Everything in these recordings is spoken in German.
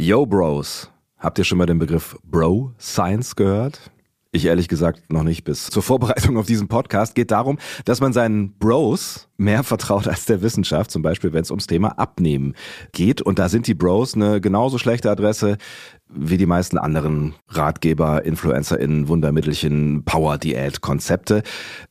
Yo Bros, habt ihr schon mal den Begriff Bro Science gehört? Ich ehrlich gesagt noch nicht bis zur Vorbereitung auf diesen Podcast geht darum, dass man seinen Bros mehr vertraut als der Wissenschaft, zum Beispiel wenn es ums Thema Abnehmen geht. Und da sind die Bros eine genauso schlechte Adresse wie die meisten anderen Ratgeber, InfluencerInnen, Wundermittelchen, Power-Diät-Konzepte.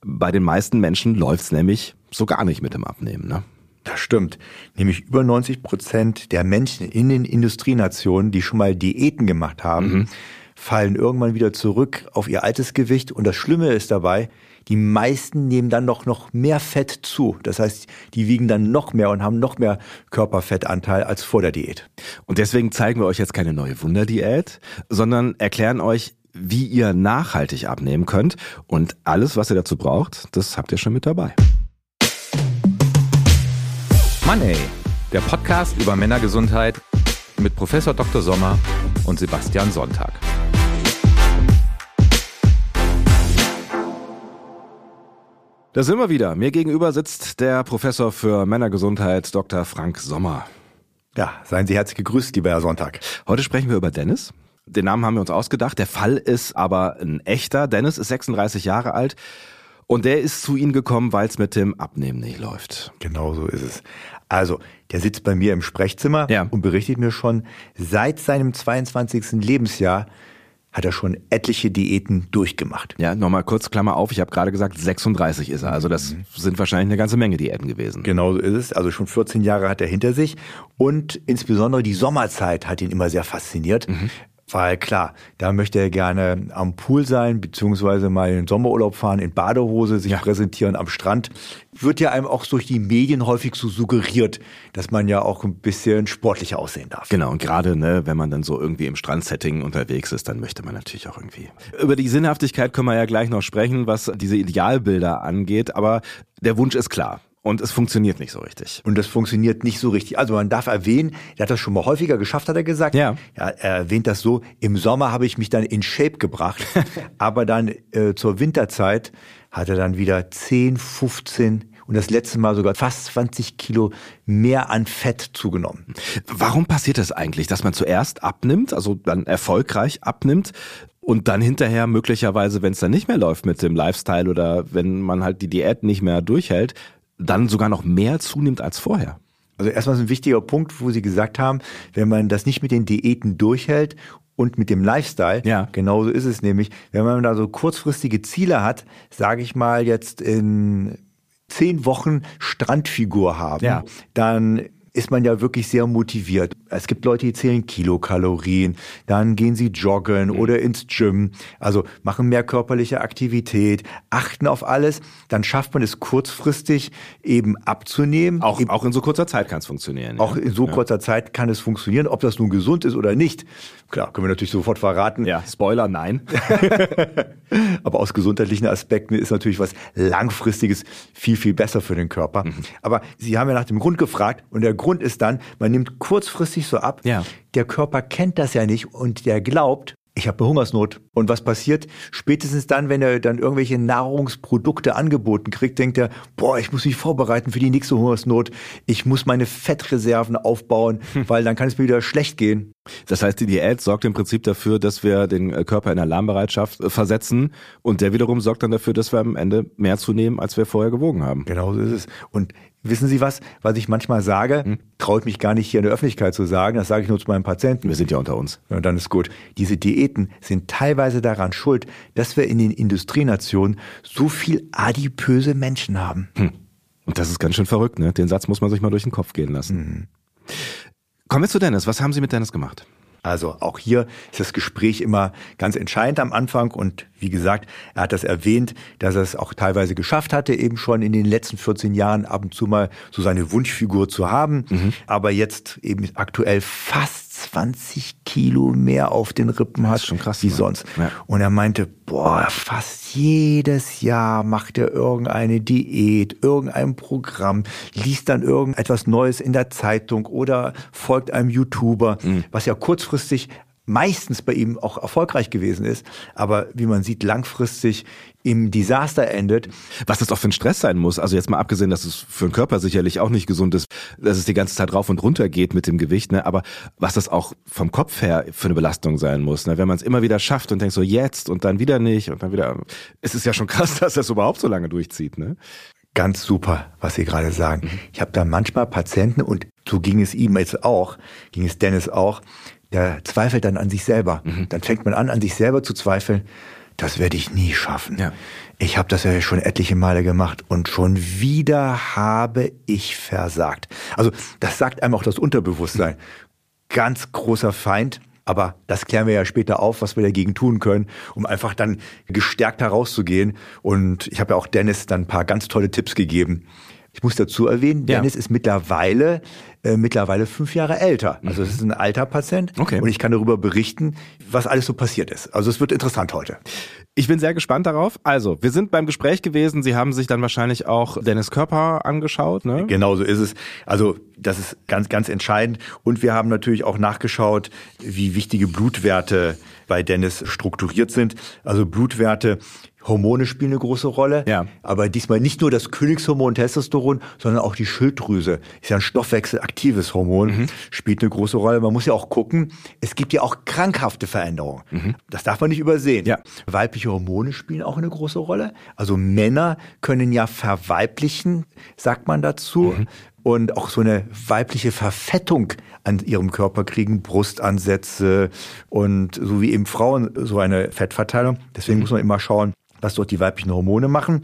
Bei den meisten Menschen läuft's nämlich so gar nicht mit dem Abnehmen. Ne? Das stimmt. Nämlich über 90 Prozent der Menschen in den Industrienationen, die schon mal Diäten gemacht haben, mhm. fallen irgendwann wieder zurück auf ihr altes Gewicht. Und das Schlimme ist dabei, die meisten nehmen dann noch, noch mehr Fett zu. Das heißt, die wiegen dann noch mehr und haben noch mehr Körperfettanteil als vor der Diät. Und deswegen zeigen wir euch jetzt keine neue Wunderdiät, sondern erklären euch, wie ihr nachhaltig abnehmen könnt. Und alles, was ihr dazu braucht, das habt ihr schon mit dabei. Money, der Podcast über Männergesundheit mit Professor Dr. Sommer und Sebastian Sonntag. Da sind wir wieder. Mir gegenüber sitzt der Professor für Männergesundheit, Dr. Frank Sommer. Ja, seien Sie herzlich gegrüßt, lieber Herr Sonntag. Heute sprechen wir über Dennis. Den Namen haben wir uns ausgedacht. Der Fall ist aber ein echter. Dennis ist 36 Jahre alt und der ist zu Ihnen gekommen, weil es mit dem Abnehmen nicht läuft. Genau so ist es. Also, der sitzt bei mir im Sprechzimmer ja. und berichtet mir schon, seit seinem 22. Lebensjahr hat er schon etliche Diäten durchgemacht. Ja, nochmal kurz Klammer auf, ich habe gerade gesagt, 36 ist er. Also das mhm. sind wahrscheinlich eine ganze Menge Diäten gewesen. Genau so ist es. Also schon 14 Jahre hat er hinter sich. Und insbesondere die Sommerzeit hat ihn immer sehr fasziniert. Mhm. Weil klar, da möchte er gerne am Pool sein, beziehungsweise mal in den Sommerurlaub fahren, in Badehose, sich ja. präsentieren am Strand. Wird ja einem auch durch die Medien häufig so suggeriert, dass man ja auch ein bisschen sportlicher aussehen darf. Genau, und gerade ne, wenn man dann so irgendwie im Strandsetting unterwegs ist, dann möchte man natürlich auch irgendwie. Über die Sinnhaftigkeit können wir ja gleich noch sprechen, was diese Idealbilder angeht, aber der Wunsch ist klar. Und es funktioniert nicht so richtig. Und es funktioniert nicht so richtig. Also man darf erwähnen, er hat das schon mal häufiger geschafft, hat er gesagt. Ja. ja er erwähnt das so, im Sommer habe ich mich dann in Shape gebracht, aber dann äh, zur Winterzeit hat er dann wieder 10, 15 und das letzte Mal sogar fast 20 Kilo mehr an Fett zugenommen. Warum passiert das eigentlich, dass man zuerst abnimmt, also dann erfolgreich abnimmt und dann hinterher möglicherweise, wenn es dann nicht mehr läuft mit dem Lifestyle oder wenn man halt die Diät nicht mehr durchhält, dann sogar noch mehr zunimmt als vorher. Also erstmal ist ein wichtiger Punkt, wo Sie gesagt haben, wenn man das nicht mit den Diäten durchhält und mit dem Lifestyle, ja. genauso ist es nämlich, wenn man da so kurzfristige Ziele hat, sage ich mal jetzt in zehn Wochen Strandfigur haben, ja. dann ist man ja wirklich sehr motiviert. Es gibt Leute, die zählen Kilokalorien, dann gehen sie joggen mhm. oder ins Gym, also machen mehr körperliche Aktivität, achten auf alles, dann schafft man es kurzfristig eben abzunehmen. Auch, auch in so kurzer Zeit kann es funktionieren. Auch ja. in so ja. kurzer Zeit kann es funktionieren, ob das nun gesund ist oder nicht. Klar, können wir natürlich sofort verraten. Ja, Spoiler, nein. Aber aus gesundheitlichen Aspekten ist natürlich was Langfristiges viel, viel besser für den Körper. Mhm. Aber Sie haben ja nach dem Grund gefragt und der Grund ist dann, man nimmt kurzfristig so ab. Ja. Der Körper kennt das ja nicht und der glaubt, ich habe Hungersnot. Und was passiert? Spätestens dann, wenn er dann irgendwelche Nahrungsprodukte angeboten kriegt, denkt er, boah, ich muss mich vorbereiten für die nächste Hungersnot. Ich muss meine Fettreserven aufbauen, weil dann kann es mir wieder schlecht gehen. Das heißt, die Diät sorgt im Prinzip dafür, dass wir den äh, Körper in Alarmbereitschaft äh, versetzen und der wiederum sorgt dann dafür, dass wir am Ende mehr zunehmen, als wir vorher gewogen haben. Genau so ist es. Und wissen Sie was, was ich manchmal sage, hm? traue ich mich gar nicht hier in der Öffentlichkeit zu sagen, das sage ich nur zu meinen Patienten. Wir sind ja unter uns. Und dann ist gut. Diese Diäten sind teilweise daran schuld, dass wir in den Industrienationen so viel adipöse Menschen haben. Hm. Und das ist ganz schön verrückt, ne? Den Satz muss man sich mal durch den Kopf gehen lassen. Mhm. Kommen wir zu Dennis. Was haben Sie mit Dennis gemacht? Also auch hier ist das Gespräch immer ganz entscheidend am Anfang und wie gesagt, er hat das erwähnt, dass er es auch teilweise geschafft hatte, eben schon in den letzten 14 Jahren ab und zu mal so seine Wunschfigur zu haben, mhm. aber jetzt eben aktuell fast 20 Kilo mehr auf den Rippen hat, schon krass, wie sonst. Ja. Und er meinte, boah, fast jedes Jahr macht er irgendeine Diät, irgendein Programm, liest dann irgendetwas Neues in der Zeitung oder folgt einem YouTuber, mhm. was ja kurzfristig meistens bei ihm auch erfolgreich gewesen ist, aber wie man sieht, langfristig im Desaster endet. Was das auch für ein Stress sein muss. Also jetzt mal abgesehen, dass es für den Körper sicherlich auch nicht gesund ist, dass es die ganze Zeit rauf und runter geht mit dem Gewicht, ne? aber was das auch vom Kopf her für eine Belastung sein muss. Ne? Wenn man es immer wieder schafft und denkt so jetzt und dann wieder nicht und dann wieder. Es ist ja schon krass, dass das überhaupt so lange durchzieht. Ne? Ganz super, was Sie gerade sagen. Mhm. Ich habe da manchmal Patienten und so ging es ihm jetzt auch, ging es Dennis auch, der zweifelt dann an sich selber. Mhm. Dann fängt man an, an sich selber zu zweifeln das werde ich nie schaffen. Ja. Ich habe das ja schon etliche Male gemacht und schon wieder habe ich versagt. Also das sagt einem auch das Unterbewusstsein. Ganz großer Feind, aber das klären wir ja später auf, was wir dagegen tun können, um einfach dann gestärkt herauszugehen. Und ich habe ja auch Dennis dann ein paar ganz tolle Tipps gegeben. Ich muss dazu erwähnen, Dennis ja. ist mittlerweile äh, mittlerweile fünf Jahre älter. Also es ist ein alter Patient okay. und ich kann darüber berichten, was alles so passiert ist. Also es wird interessant heute. Ich bin sehr gespannt darauf. Also, wir sind beim Gespräch gewesen. Sie haben sich dann wahrscheinlich auch Dennis Körper angeschaut, ne? Genau so ist es. Also, das ist ganz, ganz entscheidend. Und wir haben natürlich auch nachgeschaut, wie wichtige Blutwerte bei Dennis strukturiert sind. Also Blutwerte Hormone spielen eine große Rolle, ja. aber diesmal nicht nur das Königshormon Testosteron, sondern auch die Schilddrüse. Ist ja ein stoffwechselaktives Hormon, mhm. spielt eine große Rolle. Man muss ja auch gucken, es gibt ja auch krankhafte Veränderungen. Mhm. Das darf man nicht übersehen. Ja. Weibliche Hormone spielen auch eine große Rolle. Also Männer können ja verweiblichen, sagt man dazu. Mhm und auch so eine weibliche Verfettung an ihrem Körper kriegen, Brustansätze und so wie eben Frauen so eine Fettverteilung. Deswegen mhm. muss man immer schauen, was dort die weiblichen Hormone machen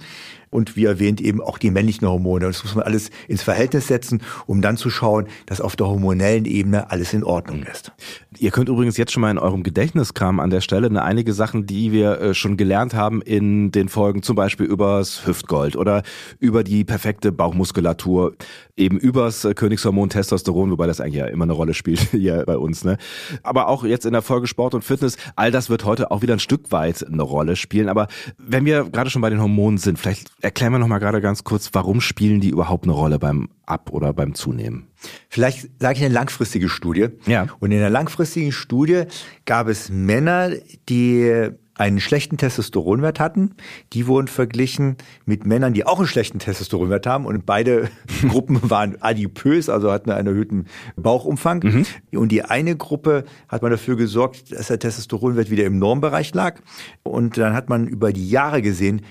und wie erwähnt eben auch die männlichen Hormone. Das muss man alles ins Verhältnis setzen, um dann zu schauen, dass auf der hormonellen Ebene alles in Ordnung ist. Ihr könnt übrigens jetzt schon mal in eurem Gedächtniskram an der Stelle eine, einige Sachen, die wir äh, schon gelernt haben in den Folgen, zum Beispiel übers Hüftgold oder über die perfekte Bauchmuskulatur, eben übers äh, Königshormon Testosteron, wobei das eigentlich ja immer eine Rolle spielt hier bei uns. Ne? Aber auch jetzt in der Folge Sport und Fitness, all das wird heute auch wieder ein Stück weit eine Rolle spielen. Aber wenn wir gerade schon bei den Hormonen sind, vielleicht erklären wir noch mal gerade ganz kurz, warum spielen die überhaupt eine Rolle beim Ab- oder beim Zunehmen? Vielleicht sage ich eine langfristige Studie. Ja. Und in der langfristigen Studie gab es Männer, die einen schlechten Testosteronwert hatten. Die wurden verglichen mit Männern, die auch einen schlechten Testosteronwert haben. Und beide Gruppen waren adipös, also hatten einen erhöhten Bauchumfang. Mhm. Und die eine Gruppe hat man dafür gesorgt, dass der Testosteronwert wieder im Normbereich lag. Und dann hat man über die Jahre gesehen,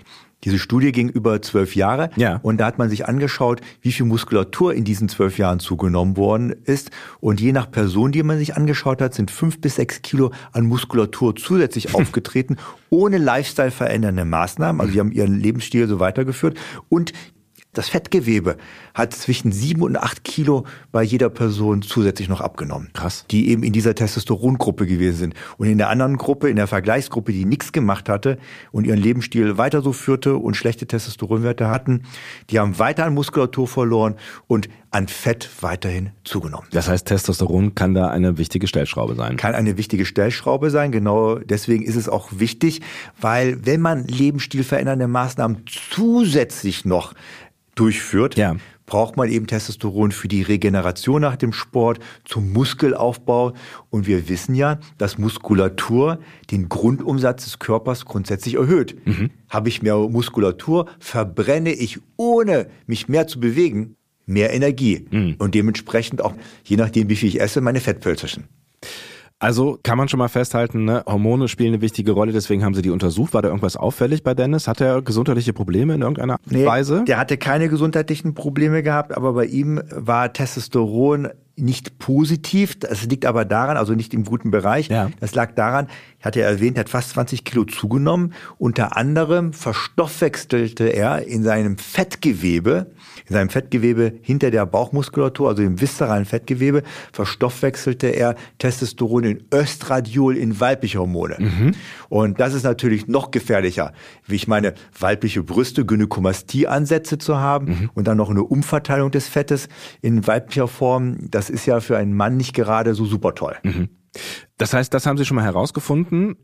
diese Studie ging über zwölf Jahre ja. und da hat man sich angeschaut, wie viel Muskulatur in diesen zwölf Jahren zugenommen worden ist. Und je nach Person, die man sich angeschaut hat, sind fünf bis sechs Kilo an Muskulatur zusätzlich aufgetreten, ohne Lifestyle verändernde Maßnahmen. Also die haben ihren Lebensstil so weitergeführt. Und das Fettgewebe hat zwischen sieben und acht Kilo bei jeder Person zusätzlich noch abgenommen. Krass. Die eben in dieser Testosterongruppe gewesen sind. Und in der anderen Gruppe, in der Vergleichsgruppe, die nichts gemacht hatte und ihren Lebensstil weiter so führte und schlechte Testosteronwerte hatten, die haben weiter an Muskulatur verloren und an Fett weiterhin zugenommen. Das heißt, Testosteron kann da eine wichtige Stellschraube sein. Kann eine wichtige Stellschraube sein. Genau deswegen ist es auch wichtig, weil wenn man lebensstilverändernde Maßnahmen zusätzlich noch durchführt, ja. braucht man eben Testosteron für die Regeneration nach dem Sport, zum Muskelaufbau. Und wir wissen ja, dass Muskulatur den Grundumsatz des Körpers grundsätzlich erhöht. Mhm. Habe ich mehr Muskulatur, verbrenne ich, ohne mich mehr zu bewegen, mehr Energie. Mhm. Und dementsprechend auch, je nachdem, wie viel ich esse, meine Fettpölzerchen. Also kann man schon mal festhalten, ne? Hormone spielen eine wichtige Rolle, deswegen haben sie die untersucht. War da irgendwas auffällig bei Dennis? Hat er gesundheitliche Probleme in irgendeiner nee, Weise? Der hatte keine gesundheitlichen Probleme gehabt, aber bei ihm war Testosteron nicht positiv. Das liegt aber daran, also nicht im guten Bereich. Ja. Das lag daran, ich hatte ja erwähnt, er hat fast 20 Kilo zugenommen. Unter anderem verstoffwechselte er in seinem Fettgewebe in seinem Fettgewebe hinter der Bauchmuskulatur, also im viszeralen Fettgewebe, verstoffwechselte er Testosteron in Östradiol in weibliche Hormone. Mhm. Und das ist natürlich noch gefährlicher, wie ich meine, weibliche Brüste, Gynäkomastie-Ansätze zu haben mhm. und dann noch eine Umverteilung des Fettes in weiblicher Form. Das ist ja für einen Mann nicht gerade so super toll. Mhm. Das heißt, das haben Sie schon mal herausgefunden.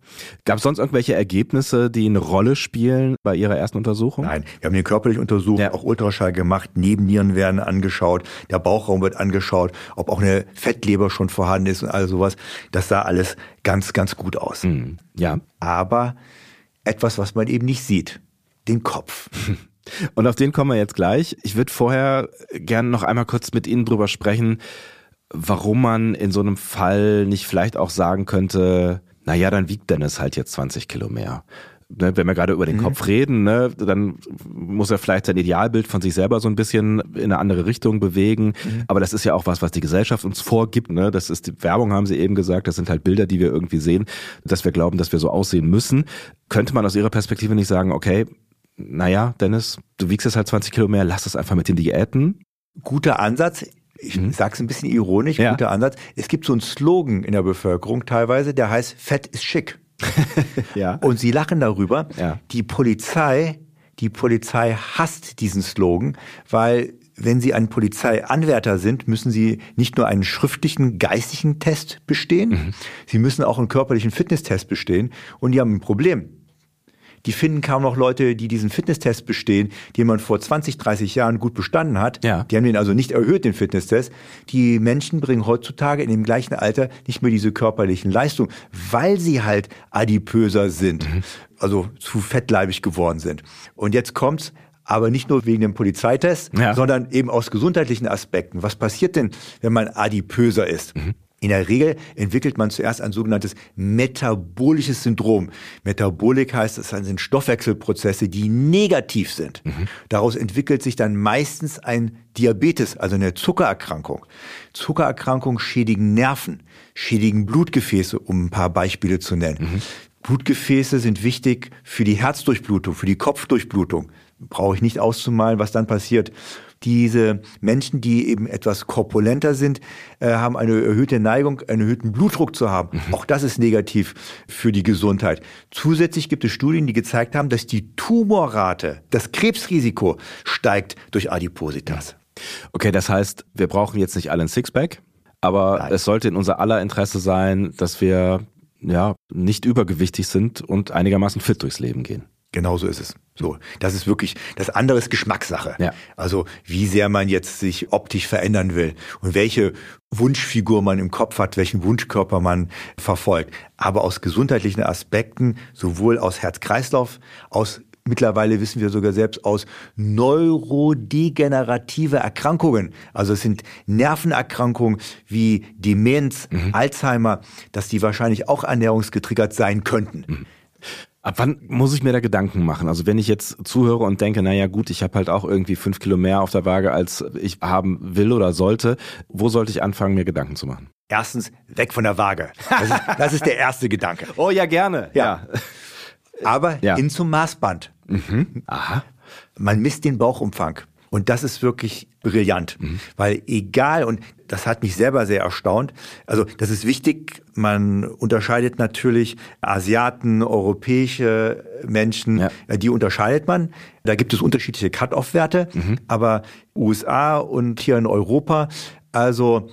Gab es sonst irgendwelche Ergebnisse, die eine Rolle spielen bei Ihrer ersten Untersuchung? Nein, wir haben den körperlich untersucht, ja. auch Ultraschall gemacht, Nebennieren werden angeschaut, der Bauchraum wird angeschaut, ob auch eine Fettleber schon vorhanden ist und all sowas. Das sah alles ganz, ganz gut aus. Mhm. Ja. Aber etwas, was man eben nicht sieht, den Kopf. Und auf den kommen wir jetzt gleich. Ich würde vorher gerne noch einmal kurz mit Ihnen drüber sprechen, warum man in so einem Fall nicht vielleicht auch sagen könnte, na ja, dann wiegt Dennis halt jetzt 20 Kilo mehr. Ne, wenn wir gerade über den mhm. Kopf reden, ne, dann muss er vielleicht sein Idealbild von sich selber so ein bisschen in eine andere Richtung bewegen. Mhm. Aber das ist ja auch was, was die Gesellschaft uns vorgibt. Ne? Das ist die Werbung, haben Sie eben gesagt. Das sind halt Bilder, die wir irgendwie sehen, dass wir glauben, dass wir so aussehen müssen. Könnte man aus Ihrer Perspektive nicht sagen, okay, naja, Dennis, du wiegst jetzt halt 20 Kilo mehr, lass es einfach mit den Diäten? Guter Ansatz ich mhm. sage es ein bisschen ironisch, ja. guter Ansatz. Es gibt so einen Slogan in der Bevölkerung teilweise, der heißt Fett ist schick. ja. Und sie lachen darüber. Ja. Die Polizei, die Polizei hasst diesen Slogan, weil wenn Sie ein Polizeianwärter sind, müssen Sie nicht nur einen schriftlichen, geistigen Test bestehen, mhm. Sie müssen auch einen körperlichen Fitnesstest bestehen. Und die haben ein Problem die finden kaum noch Leute, die diesen Fitnesstest bestehen, den man vor 20, 30 Jahren gut bestanden hat. Ja. Die haben den also nicht erhöht, den Fitnesstest. Die Menschen bringen heutzutage in dem gleichen Alter nicht mehr diese körperlichen Leistungen, weil sie halt adipöser sind, mhm. also zu fettleibig geworden sind. Und jetzt kommt's, aber nicht nur wegen dem Polizeitest, ja. sondern eben aus gesundheitlichen Aspekten. Was passiert denn, wenn man adipöser ist? Mhm. In der Regel entwickelt man zuerst ein sogenanntes metabolisches Syndrom. Metabolik heißt, es sind Stoffwechselprozesse, die negativ sind. Mhm. Daraus entwickelt sich dann meistens ein Diabetes, also eine Zuckererkrankung. Zuckererkrankungen schädigen Nerven, schädigen Blutgefäße, um ein paar Beispiele zu nennen. Mhm. Blutgefäße sind wichtig für die Herzdurchblutung, für die Kopfdurchblutung. Brauche ich nicht auszumalen, was dann passiert. Diese Menschen, die eben etwas korpulenter sind, äh, haben eine erhöhte Neigung, einen erhöhten Blutdruck zu haben. Mhm. Auch das ist negativ für die Gesundheit. Zusätzlich gibt es Studien, die gezeigt haben, dass die Tumorrate, das Krebsrisiko steigt durch Adipositas. Okay, das heißt, wir brauchen jetzt nicht alle ein Sixpack, aber Nein. es sollte in unser aller Interesse sein, dass wir ja nicht übergewichtig sind und einigermaßen fit durchs Leben gehen. Genau so ist es. So, das ist wirklich, das andere ist Geschmackssache. Ja. Also, wie sehr man jetzt sich optisch verändern will und welche Wunschfigur man im Kopf hat, welchen Wunschkörper man verfolgt. Aber aus gesundheitlichen Aspekten, sowohl aus Herz-Kreislauf, aus Mittlerweile wissen wir sogar selbst aus neurodegenerative Erkrankungen. Also es sind Nervenerkrankungen wie Demenz, mhm. Alzheimer, dass die wahrscheinlich auch ernährungsgetriggert sein könnten. Mhm. Ab wann muss ich mir da Gedanken machen? Also wenn ich jetzt zuhöre und denke, naja gut, ich habe halt auch irgendwie fünf Kilo mehr auf der Waage, als ich haben will oder sollte, wo sollte ich anfangen, mir Gedanken zu machen? Erstens, weg von der Waage. Das ist, das ist der erste Gedanke. Oh ja, gerne. Ja. ja. Aber ja. hin zum Maßband. Mhm. Aha. Man misst den Bauchumfang. Und das ist wirklich brillant, mhm. weil egal, und das hat mich selber sehr erstaunt, also das ist wichtig, man unterscheidet natürlich Asiaten, europäische Menschen, ja. Äh, die unterscheidet man. Da gibt es unterschiedliche Cut-off-Werte, mhm. aber USA und hier in Europa, also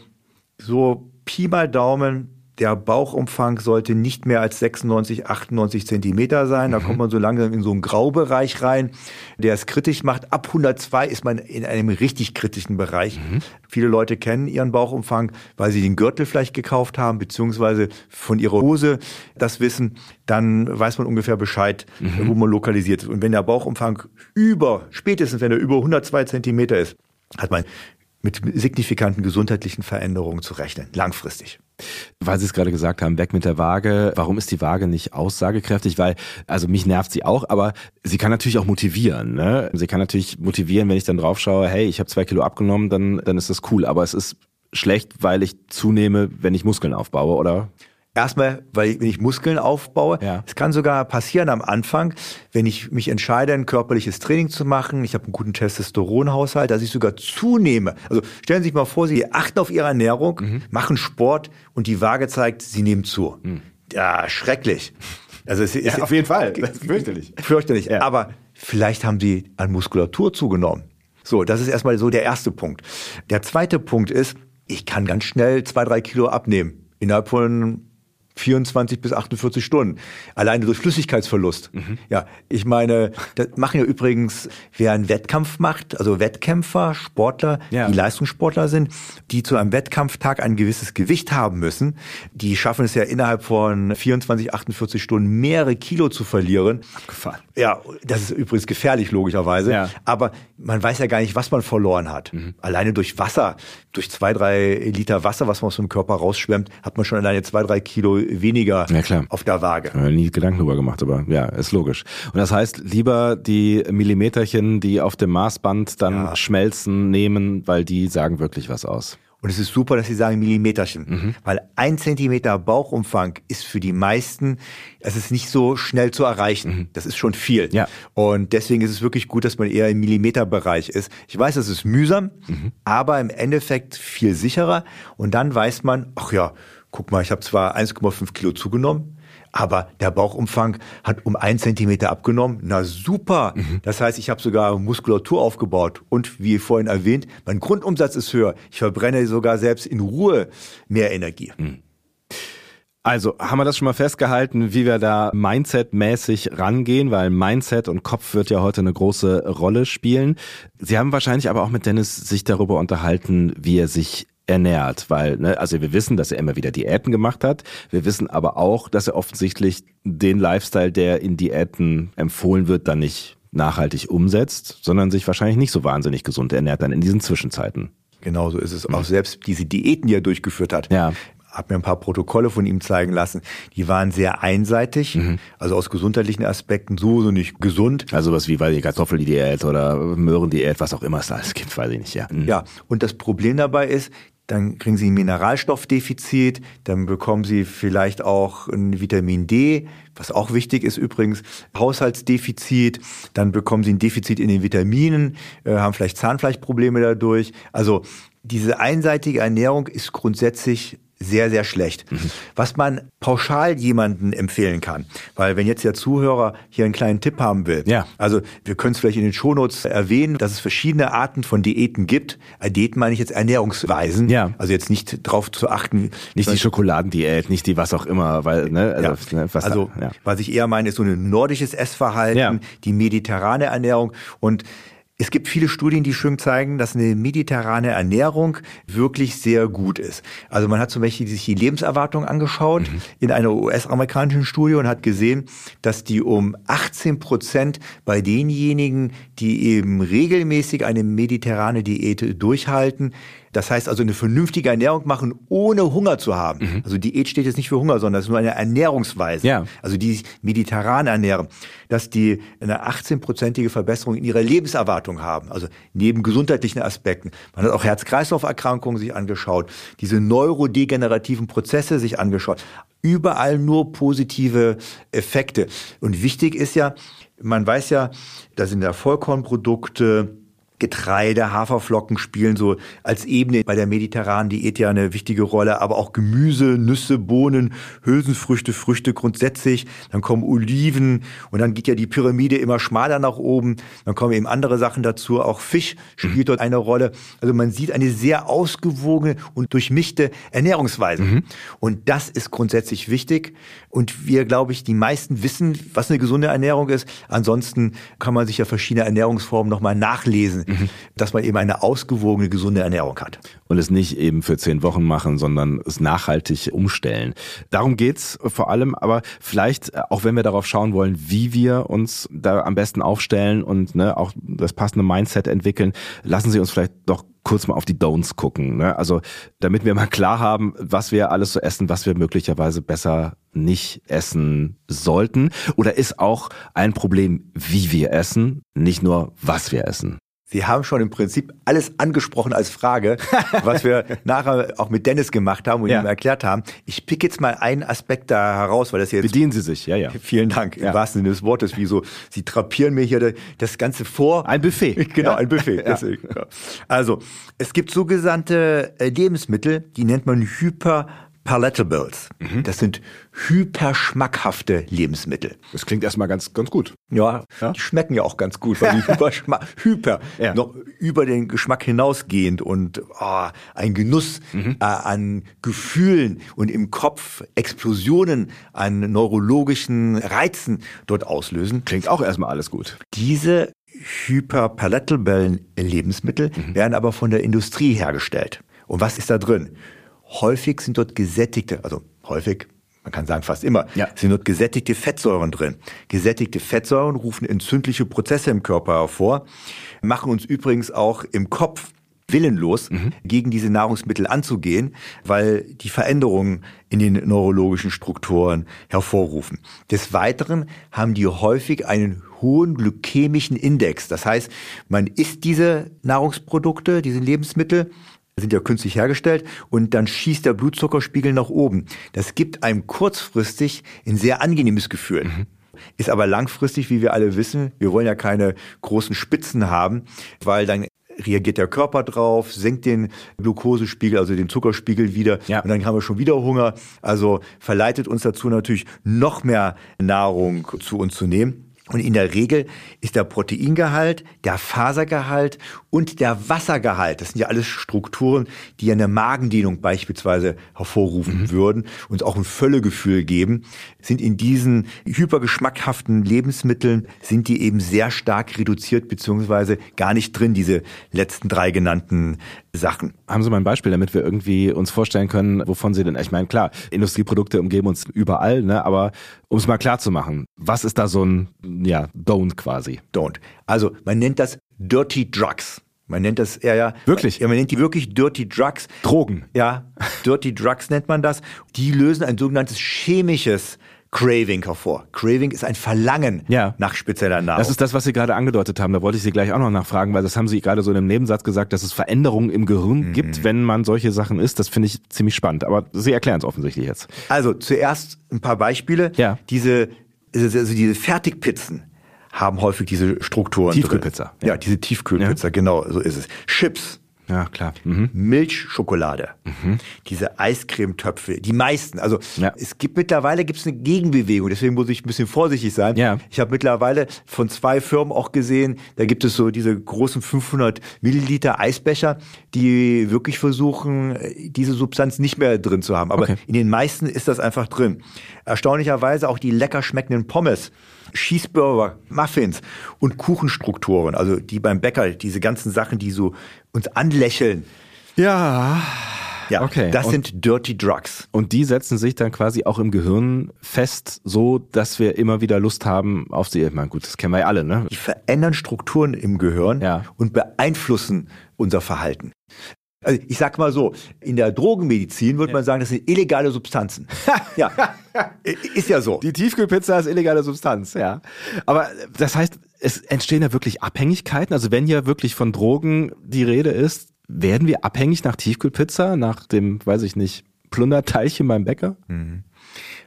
so Pi mal Daumen der Bauchumfang sollte nicht mehr als 96, 98 Zentimeter sein. Da mhm. kommt man so langsam in so einen Graubereich rein, der es kritisch macht. Ab 102 ist man in einem richtig kritischen Bereich. Mhm. Viele Leute kennen ihren Bauchumfang, weil sie den Gürtel vielleicht gekauft haben, beziehungsweise von ihrer Hose das wissen. Dann weiß man ungefähr Bescheid, mhm. wo man lokalisiert ist. Und wenn der Bauchumfang über, spätestens wenn er über 102 Zentimeter ist, hat man mit signifikanten gesundheitlichen Veränderungen zu rechnen, langfristig. Weil Sie es gerade gesagt haben, weg mit der Waage. Warum ist die Waage nicht aussagekräftig? Weil, also mich nervt sie auch, aber sie kann natürlich auch motivieren. Ne? Sie kann natürlich motivieren, wenn ich dann drauf schaue, hey, ich habe zwei Kilo abgenommen, dann, dann ist das cool. Aber es ist schlecht, weil ich zunehme, wenn ich Muskeln aufbaue, oder? Erstmal, weil wenn ich Muskeln aufbaue, ja. es kann sogar passieren am Anfang, wenn ich mich entscheide, ein körperliches Training zu machen, ich habe einen guten Testosteronhaushalt, dass ich sogar zunehme. Also stellen Sie sich mal vor, Sie achten auf Ihre Ernährung, mhm. machen Sport und die Waage zeigt, Sie nehmen zu. Mhm. Ja, schrecklich. Also es ist ja, auf jeden Fall, das ist fürchterlich. Fürchterlich. Ja. Aber vielleicht haben Sie an Muskulatur zugenommen. So, das ist erstmal so der erste Punkt. Der zweite Punkt ist, ich kann ganz schnell zwei, drei Kilo abnehmen innerhalb von 24 bis 48 Stunden. Alleine durch Flüssigkeitsverlust. Mhm. Ja, ich meine, das machen ja übrigens, wer einen Wettkampf macht, also Wettkämpfer, Sportler, ja. die Leistungssportler sind, die zu einem Wettkampftag ein gewisses Gewicht haben müssen, die schaffen es ja innerhalb von 24, 48 Stunden mehrere Kilo zu verlieren. Abgefahren. Ja, das ist übrigens gefährlich, logischerweise. Ja. Aber man weiß ja gar nicht, was man verloren hat. Mhm. Alleine durch Wasser, durch zwei, drei Liter Wasser, was man aus dem Körper rausschwemmt, hat man schon alleine zwei, drei Kilo weniger ja, auf der Waage. Ich nie Gedanken drüber gemacht, aber ja, ist logisch. Und das heißt, lieber die Millimeterchen, die auf dem Maßband dann ja. schmelzen, nehmen, weil die sagen wirklich was aus. Und es ist super, dass Sie sagen Millimeterchen, mhm. weil ein Zentimeter Bauchumfang ist für die meisten, es ist nicht so schnell zu erreichen. Mhm. Das ist schon viel. Ja. Und deswegen ist es wirklich gut, dass man eher im Millimeterbereich ist. Ich weiß, das ist mühsam, mhm. aber im Endeffekt viel sicherer. Und dann weiß man, ach ja, guck mal, ich habe zwar 1,5 Kilo zugenommen, aber der Bauchumfang hat um einen Zentimeter abgenommen. Na super. Mhm. Das heißt, ich habe sogar Muskulatur aufgebaut. Und wie vorhin erwähnt, mein Grundumsatz ist höher. Ich verbrenne sogar selbst in Ruhe mehr Energie. Mhm. Also haben wir das schon mal festgehalten, wie wir da Mindset-mäßig rangehen, weil Mindset und Kopf wird ja heute eine große Rolle spielen. Sie haben wahrscheinlich aber auch mit Dennis sich darüber unterhalten, wie er sich ernährt, weil, ne, also wir wissen, dass er immer wieder Diäten gemacht hat. Wir wissen aber auch, dass er offensichtlich den Lifestyle, der in Diäten empfohlen wird, dann nicht nachhaltig umsetzt, sondern sich wahrscheinlich nicht so wahnsinnig gesund ernährt dann in diesen Zwischenzeiten. Genau so ist es. Mhm. Auch selbst diese Diäten, die er durchgeführt hat, ja habe mir ein paar Protokolle von ihm zeigen lassen. Die waren sehr einseitig, mhm. also aus gesundheitlichen Aspekten so so nicht gesund. Also was wie weil die Kartoffeldiät oder Möhrendiät, was auch immer es da alles gibt, weiß ich nicht. Ja. Mhm. ja. Und das Problem dabei ist, dann kriegen sie ein Mineralstoffdefizit, dann bekommen sie vielleicht auch ein Vitamin D, was auch wichtig ist übrigens, Haushaltsdefizit, dann bekommen sie ein Defizit in den Vitaminen, äh, haben vielleicht Zahnfleischprobleme dadurch. Also diese einseitige Ernährung ist grundsätzlich sehr, sehr schlecht. Mhm. Was man pauschal jemanden empfehlen kann, weil wenn jetzt der Zuhörer hier einen kleinen Tipp haben will, ja. also wir können es vielleicht in den Shownotes erwähnen, dass es verschiedene Arten von Diäten gibt. Diäten meine ich jetzt Ernährungsweisen, ja. also jetzt nicht drauf zu achten. Nicht die Schokoladendiät, nicht die was auch immer, weil, ne, also, ja. ne, was, also da, ja. was ich eher meine, ist so ein nordisches Essverhalten, die mediterrane Ernährung und es gibt viele Studien, die schön zeigen, dass eine mediterrane Ernährung wirklich sehr gut ist. Also man hat zum Beispiel sich die Lebenserwartung angeschaut mhm. in einer US-amerikanischen Studie und hat gesehen, dass die um 18 Prozent bei denjenigen, die eben regelmäßig eine mediterrane Diät durchhalten, das heißt also eine vernünftige Ernährung machen, ohne Hunger zu haben. Mhm. Also Diät steht jetzt nicht für Hunger, sondern es ist nur eine Ernährungsweise. Ja. Also die mediterran ernähren, dass die eine 18-prozentige Verbesserung in ihrer Lebenserwartung haben. Also neben gesundheitlichen Aspekten. Man hat auch Herz-Kreislauf-Erkrankungen sich angeschaut, diese neurodegenerativen Prozesse sich angeschaut. Überall nur positive Effekte. Und wichtig ist ja, man weiß ja, da sind ja Vollkornprodukte, Getreide, Haferflocken spielen so als Ebene bei der mediterranen Diät ja eine wichtige Rolle, aber auch Gemüse, Nüsse, Bohnen, Hülsenfrüchte, Früchte grundsätzlich. Dann kommen Oliven und dann geht ja die Pyramide immer schmaler nach oben. Dann kommen eben andere Sachen dazu. Auch Fisch spielt mhm. dort eine Rolle. Also man sieht eine sehr ausgewogene und durchmischte Ernährungsweise. Mhm. Und das ist grundsätzlich wichtig. Und wir, glaube ich, die meisten wissen, was eine gesunde Ernährung ist. Ansonsten kann man sich ja verschiedene Ernährungsformen nochmal nachlesen mhm. dass man eben eine ausgewogene, gesunde Ernährung hat. Und es nicht eben für zehn Wochen machen, sondern es nachhaltig umstellen. Darum geht's vor allem, aber vielleicht, äh, auch wenn wir darauf schauen wollen, wie wir uns da am besten aufstellen und ne, auch das passende Mindset entwickeln, lassen Sie uns vielleicht doch kurz mal auf die Don'ts gucken. Ne? Also damit wir mal klar haben, was wir alles so essen, was wir möglicherweise besser nicht essen sollten. Oder ist auch ein Problem, wie wir essen, nicht nur was wir essen. Sie haben schon im Prinzip alles angesprochen als Frage, was wir nachher auch mit Dennis gemacht haben und ja. ihm erklärt haben. Ich pick jetzt mal einen Aspekt da heraus, weil das jetzt... Bedienen Sie sich, ja, ja. Vielen Dank, ja. im wahrsten Sinne des Wortes, wie so, Sie trapieren mir hier das Ganze vor. Ein Buffet. Genau, ja. ein Buffet. Also, es gibt sogenannte äh, Lebensmittel, die nennt man Hyper Palatables. Mhm. Das sind hyperschmackhafte Lebensmittel. Das klingt erstmal ganz, ganz gut. Ja, ja, die schmecken ja auch ganz gut, weil die hyper, hyper ja. noch über den Geschmack hinausgehend und oh, ein Genuss mhm. äh, an Gefühlen und im Kopf Explosionen an neurologischen Reizen dort auslösen. Klingt auch erstmal alles gut. Diese hyperpalatable Lebensmittel mhm. werden aber von der Industrie hergestellt. Und was ist da drin? Häufig sind dort gesättigte, also häufig, man kann sagen fast immer, ja. sind dort gesättigte Fettsäuren drin. Gesättigte Fettsäuren rufen entzündliche Prozesse im Körper hervor, machen uns übrigens auch im Kopf willenlos mhm. gegen diese Nahrungsmittel anzugehen, weil die Veränderungen in den neurologischen Strukturen hervorrufen. Des Weiteren haben die häufig einen hohen glykämischen Index. Das heißt, man isst diese Nahrungsprodukte, diese Lebensmittel sind ja künstlich hergestellt und dann schießt der Blutzuckerspiegel nach oben. Das gibt einem kurzfristig ein sehr angenehmes Gefühl. Mhm. Ist aber langfristig, wie wir alle wissen, wir wollen ja keine großen Spitzen haben, weil dann reagiert der Körper drauf, senkt den Glukosespiegel, also den Zuckerspiegel wieder ja. und dann haben wir schon wieder Hunger. Also verleitet uns dazu natürlich noch mehr Nahrung zu uns zu nehmen. Und in der Regel ist der Proteingehalt, der Fasergehalt und der Wassergehalt, das sind ja alles Strukturen, die eine Magendehnung beispielsweise hervorrufen mhm. würden, uns auch ein Völlegefühl geben, sind in diesen hypergeschmackhaften Lebensmitteln, sind die eben sehr stark reduziert beziehungsweise gar nicht drin, diese letzten drei genannten Sachen. Haben Sie mal ein Beispiel, damit wir irgendwie uns vorstellen können, wovon Sie denn, ich meine, klar, Industrieprodukte umgeben uns überall, ne, aber um es mal klar zu machen, was ist da so ein, ja, Don't quasi? Don't. Also, man nennt das Dirty Drugs. Man nennt das eher ja. Wirklich? Ja, man nennt die wirklich Dirty Drugs. Drogen. Ja, Dirty Drugs nennt man das. Die lösen ein sogenanntes chemisches Craving hervor. Craving ist ein Verlangen ja. nach spezieller Nahrung. Das ist das, was Sie gerade angedeutet haben. Da wollte ich Sie gleich auch noch nachfragen, weil das haben Sie gerade so in einem Nebensatz gesagt, dass es Veränderungen im Gehirn mhm. gibt, wenn man solche Sachen isst. Das finde ich ziemlich spannend. Aber Sie erklären es offensichtlich jetzt. Also zuerst ein paar Beispiele. Ja. Diese, also diese Fertigpizzen haben häufig diese Strukturen. Tiefkühlpizza. Ja. ja, diese Tiefkühlpizza, ja. genau, so ist es. Chips ja, klar. Mhm. Milchschokolade, mhm. diese Eiscremetöpfe, die meisten. Also ja. es gibt mittlerweile gibt's eine Gegenbewegung, deswegen muss ich ein bisschen vorsichtig sein. Ja. Ich habe mittlerweile von zwei Firmen auch gesehen, da gibt es so diese großen 500 Milliliter Eisbecher, die wirklich versuchen, diese Substanz nicht mehr drin zu haben. Aber okay. in den meisten ist das einfach drin. Erstaunlicherweise auch die lecker schmeckenden Pommes Cheeseburger, Muffins und Kuchenstrukturen, also die beim Bäcker, diese ganzen Sachen, die so uns anlächeln. Ja. Ja, okay. das und, sind Dirty Drugs. Und die setzen sich dann quasi auch im Gehirn fest, so dass wir immer wieder Lust haben auf sie. Ich meine, gut, das kennen wir ja alle, ne? Die verändern Strukturen im Gehirn ja. und beeinflussen unser Verhalten. Also ich sag mal so, in der Drogenmedizin würde ja. man sagen, das sind illegale Substanzen. ja, ist ja so. Die Tiefkühlpizza ist illegale Substanz, ja. Aber das heißt, es entstehen ja wirklich Abhängigkeiten. Also wenn ja wirklich von Drogen die Rede ist, werden wir abhängig nach Tiefkühlpizza, nach dem, weiß ich nicht, Plunderteilchen beim Bäcker? Mhm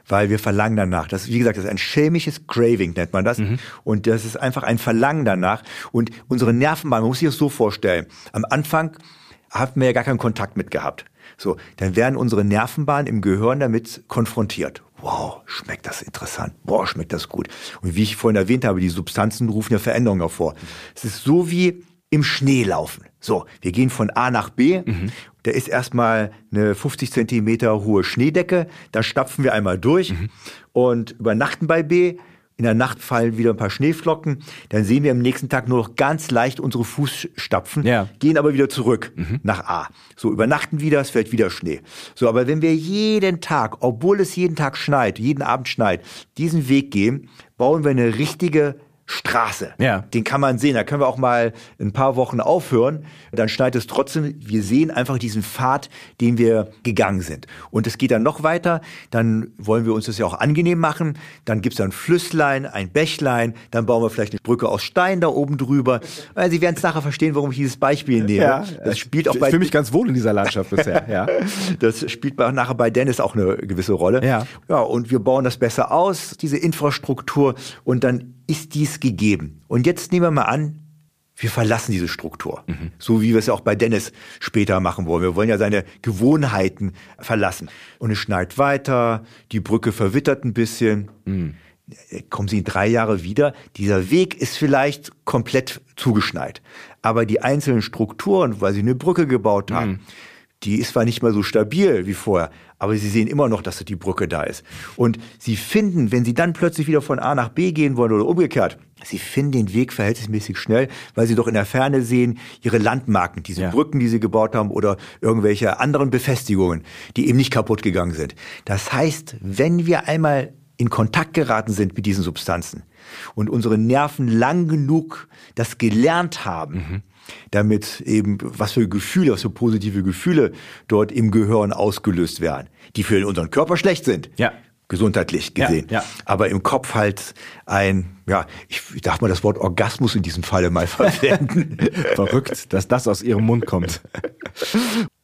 weil wir verlangen danach. Das, wie gesagt, das ist ein schelmisches Craving, nennt man das. Mhm. Und das ist einfach ein Verlangen danach. Und unsere Nervenbahn, man muss sich das so vorstellen. Am Anfang hatten wir ja gar keinen Kontakt mit gehabt. So, dann werden unsere Nervenbahnen im Gehirn damit konfrontiert. Wow, schmeckt das interessant. Boah, schmeckt das gut. Und wie ich vorhin erwähnt habe, die Substanzen rufen ja Veränderungen hervor. Es ist so wie im Schnee laufen. So, wir gehen von A nach B. Mhm. Da ist erstmal eine 50 Zentimeter hohe Schneedecke. Da stapfen wir einmal durch mhm. und übernachten bei B. In der Nacht fallen wieder ein paar Schneeflocken. Dann sehen wir am nächsten Tag nur noch ganz leicht unsere Fußstapfen, ja. gehen aber wieder zurück mhm. nach A. So, übernachten wieder, es fällt wieder Schnee. So, aber wenn wir jeden Tag, obwohl es jeden Tag schneit, jeden Abend schneit, diesen Weg gehen, bauen wir eine richtige Straße. Ja. Den kann man sehen. Da können wir auch mal ein paar Wochen aufhören. Dann schneit es trotzdem. Wir sehen einfach diesen Pfad, den wir gegangen sind. Und es geht dann noch weiter. Dann wollen wir uns das ja auch angenehm machen. Dann gibt's ein Flüsslein, ein Bächlein. Dann bauen wir vielleicht eine Brücke aus Stein da oben drüber. Sie werden es nachher verstehen, warum ich dieses Beispiel nehme. Ja, das spielt auch ich, bei. Ich fühle mich ganz wohl in dieser Landschaft bisher. Ja. das spielt nachher bei Dennis auch eine gewisse Rolle. Ja. Ja. Und wir bauen das besser aus, diese Infrastruktur. Und dann ist dies gegeben. Und jetzt nehmen wir mal an, wir verlassen diese Struktur. Mhm. So wie wir es ja auch bei Dennis später machen wollen. Wir wollen ja seine Gewohnheiten verlassen. Und es schneit weiter, die Brücke verwittert ein bisschen. Mhm. Kommen Sie in drei Jahre wieder. Dieser Weg ist vielleicht komplett zugeschneit. Aber die einzelnen Strukturen, weil Sie eine Brücke gebaut haben, mhm die ist zwar nicht mehr so stabil wie vorher, aber sie sehen immer noch, dass die Brücke da ist. Und sie finden, wenn sie dann plötzlich wieder von A nach B gehen wollen oder umgekehrt, sie finden den Weg verhältnismäßig schnell, weil sie doch in der Ferne sehen, ihre Landmarken, diese ja. Brücken, die sie gebaut haben oder irgendwelche anderen Befestigungen, die eben nicht kaputt gegangen sind. Das heißt, wenn wir einmal in Kontakt geraten sind mit diesen Substanzen und unsere Nerven lang genug das gelernt haben, mhm damit eben was für Gefühle, was für positive Gefühle dort im Gehirn ausgelöst werden, die für unseren Körper schlecht sind. Ja. Gesundheitlich gesehen. Ja, ja. Aber im Kopf halt ein, ja, ich, ich darf mal das Wort Orgasmus in diesem Falle mal verwenden. Verrückt, dass das aus ihrem Mund kommt.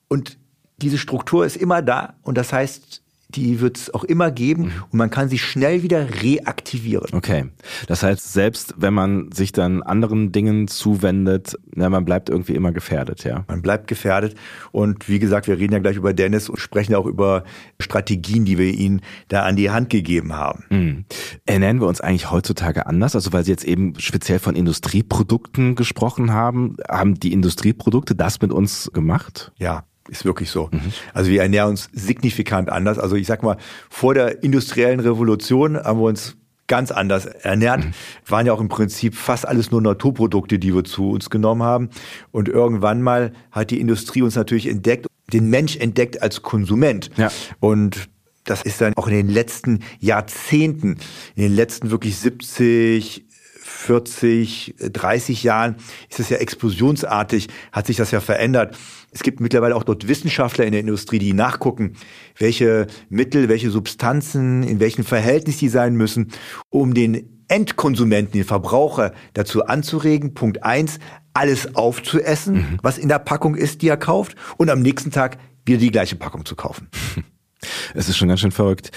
Und diese Struktur ist immer da und das heißt, die wird es auch immer geben mhm. und man kann sie schnell wieder reaktivieren. Okay. Das heißt, selbst wenn man sich dann anderen Dingen zuwendet, na, man bleibt irgendwie immer gefährdet, ja. Man bleibt gefährdet. Und wie gesagt, wir reden ja gleich über Dennis und sprechen auch über Strategien, die wir ihnen da an die Hand gegeben haben. Mhm. Ernähren wir uns eigentlich heutzutage anders? Also weil Sie jetzt eben speziell von Industrieprodukten gesprochen haben, haben die Industrieprodukte das mit uns gemacht? Ja, ist wirklich so. Mhm. Also wir ernähren uns signifikant anders. Also ich sag mal, vor der industriellen Revolution haben wir uns ganz anders ernährt. Mhm. Waren ja auch im Prinzip fast alles nur Naturprodukte, die wir zu uns genommen haben. Und irgendwann mal hat die Industrie uns natürlich entdeckt, den Mensch entdeckt als Konsument. Ja. Und das ist dann auch in den letzten Jahrzehnten, in den letzten wirklich 70, 40, 30 Jahren ist es ja explosionsartig, hat sich das ja verändert. Es gibt mittlerweile auch dort Wissenschaftler in der Industrie, die nachgucken, welche Mittel, welche Substanzen, in welchen Verhältnis die sein müssen, um den Endkonsumenten, den Verbraucher dazu anzuregen, Punkt eins, alles aufzuessen, mhm. was in der Packung ist, die er kauft, und am nächsten Tag wieder die gleiche Packung zu kaufen. Es ist schon ganz schön verrückt.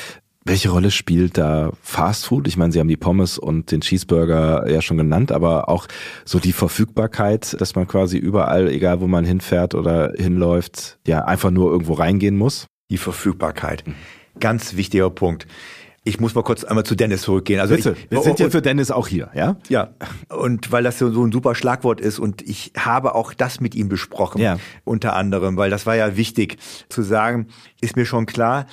Welche Rolle spielt da Fast Food? Ich meine, Sie haben die Pommes und den Cheeseburger ja schon genannt, aber auch so die Verfügbarkeit, dass man quasi überall, egal wo man hinfährt oder hinläuft, ja, einfach nur irgendwo reingehen muss? Die Verfügbarkeit. Ganz wichtiger Punkt. Ich muss mal kurz einmal zu Dennis zurückgehen. Also Bitte, ich, wir sind ja für Dennis auch hier, ja? Ja. Und weil das so ein super Schlagwort ist und ich habe auch das mit ihm besprochen, ja. unter anderem, weil das war ja wichtig zu sagen, ist mir schon klar,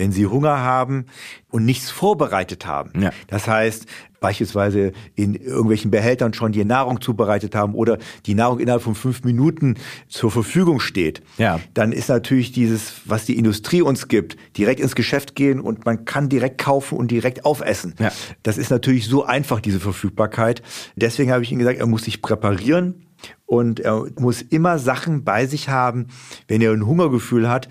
wenn Sie Hunger haben und nichts vorbereitet haben. Ja. Das heißt, beispielsweise in irgendwelchen Behältern schon die Nahrung zubereitet haben oder die Nahrung innerhalb von fünf Minuten zur Verfügung steht, ja. dann ist natürlich dieses, was die Industrie uns gibt, direkt ins Geschäft gehen und man kann direkt kaufen und direkt aufessen. Ja. Das ist natürlich so einfach, diese Verfügbarkeit. Deswegen habe ich Ihnen gesagt, er muss sich präparieren und er muss immer Sachen bei sich haben, wenn er ein Hungergefühl hat,